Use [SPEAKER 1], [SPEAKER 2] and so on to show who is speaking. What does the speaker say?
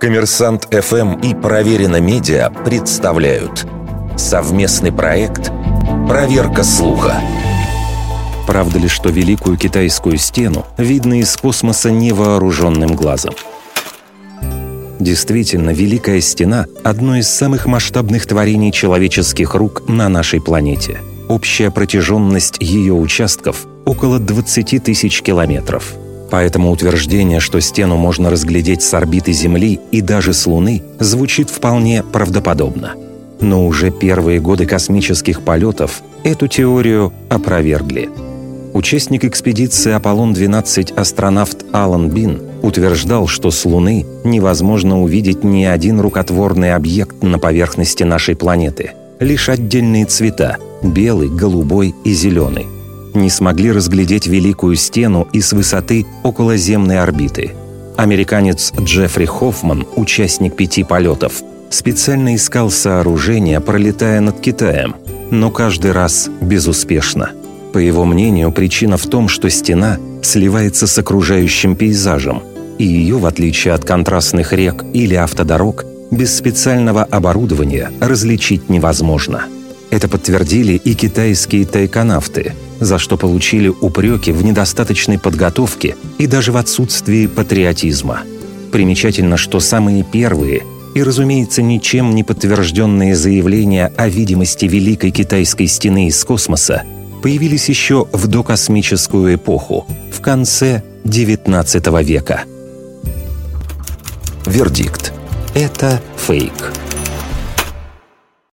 [SPEAKER 1] Коммерсант ФМ и Проверено Медиа представляют совместный проект «Проверка слуха».
[SPEAKER 2] Правда ли, что Великую Китайскую стену видно из космоса невооруженным глазом? Действительно, Великая Стена – одно из самых масштабных творений человеческих рук на нашей планете. Общая протяженность ее участков – около 20 тысяч километров. Поэтому утверждение, что стену можно разглядеть с орбиты Земли и даже с Луны, звучит вполне правдоподобно. Но уже первые годы космических полетов эту теорию опровергли – Участник экспедиции «Аполлон-12» астронавт Алан Бин утверждал, что с Луны невозможно увидеть ни один рукотворный объект на поверхности нашей планеты. Лишь отдельные цвета – белый, голубой и зеленый. Не смогли разглядеть Великую Стену и с высоты околоземной орбиты. Американец Джеффри Хоффман, участник пяти полетов, специально искал сооружение, пролетая над Китаем, но каждый раз безуспешно – по его мнению, причина в том, что стена сливается с окружающим пейзажем, и ее, в отличие от контрастных рек или автодорог, без специального оборудования различить невозможно. Это подтвердили и китайские тайконавты, за что получили упреки в недостаточной подготовке и даже в отсутствии патриотизма. Примечательно, что самые первые и, разумеется, ничем не подтвержденные заявления о видимости Великой Китайской стены из космоса появились еще в докосмическую эпоху, в конце XIX века.
[SPEAKER 1] Вердикт. Это фейк.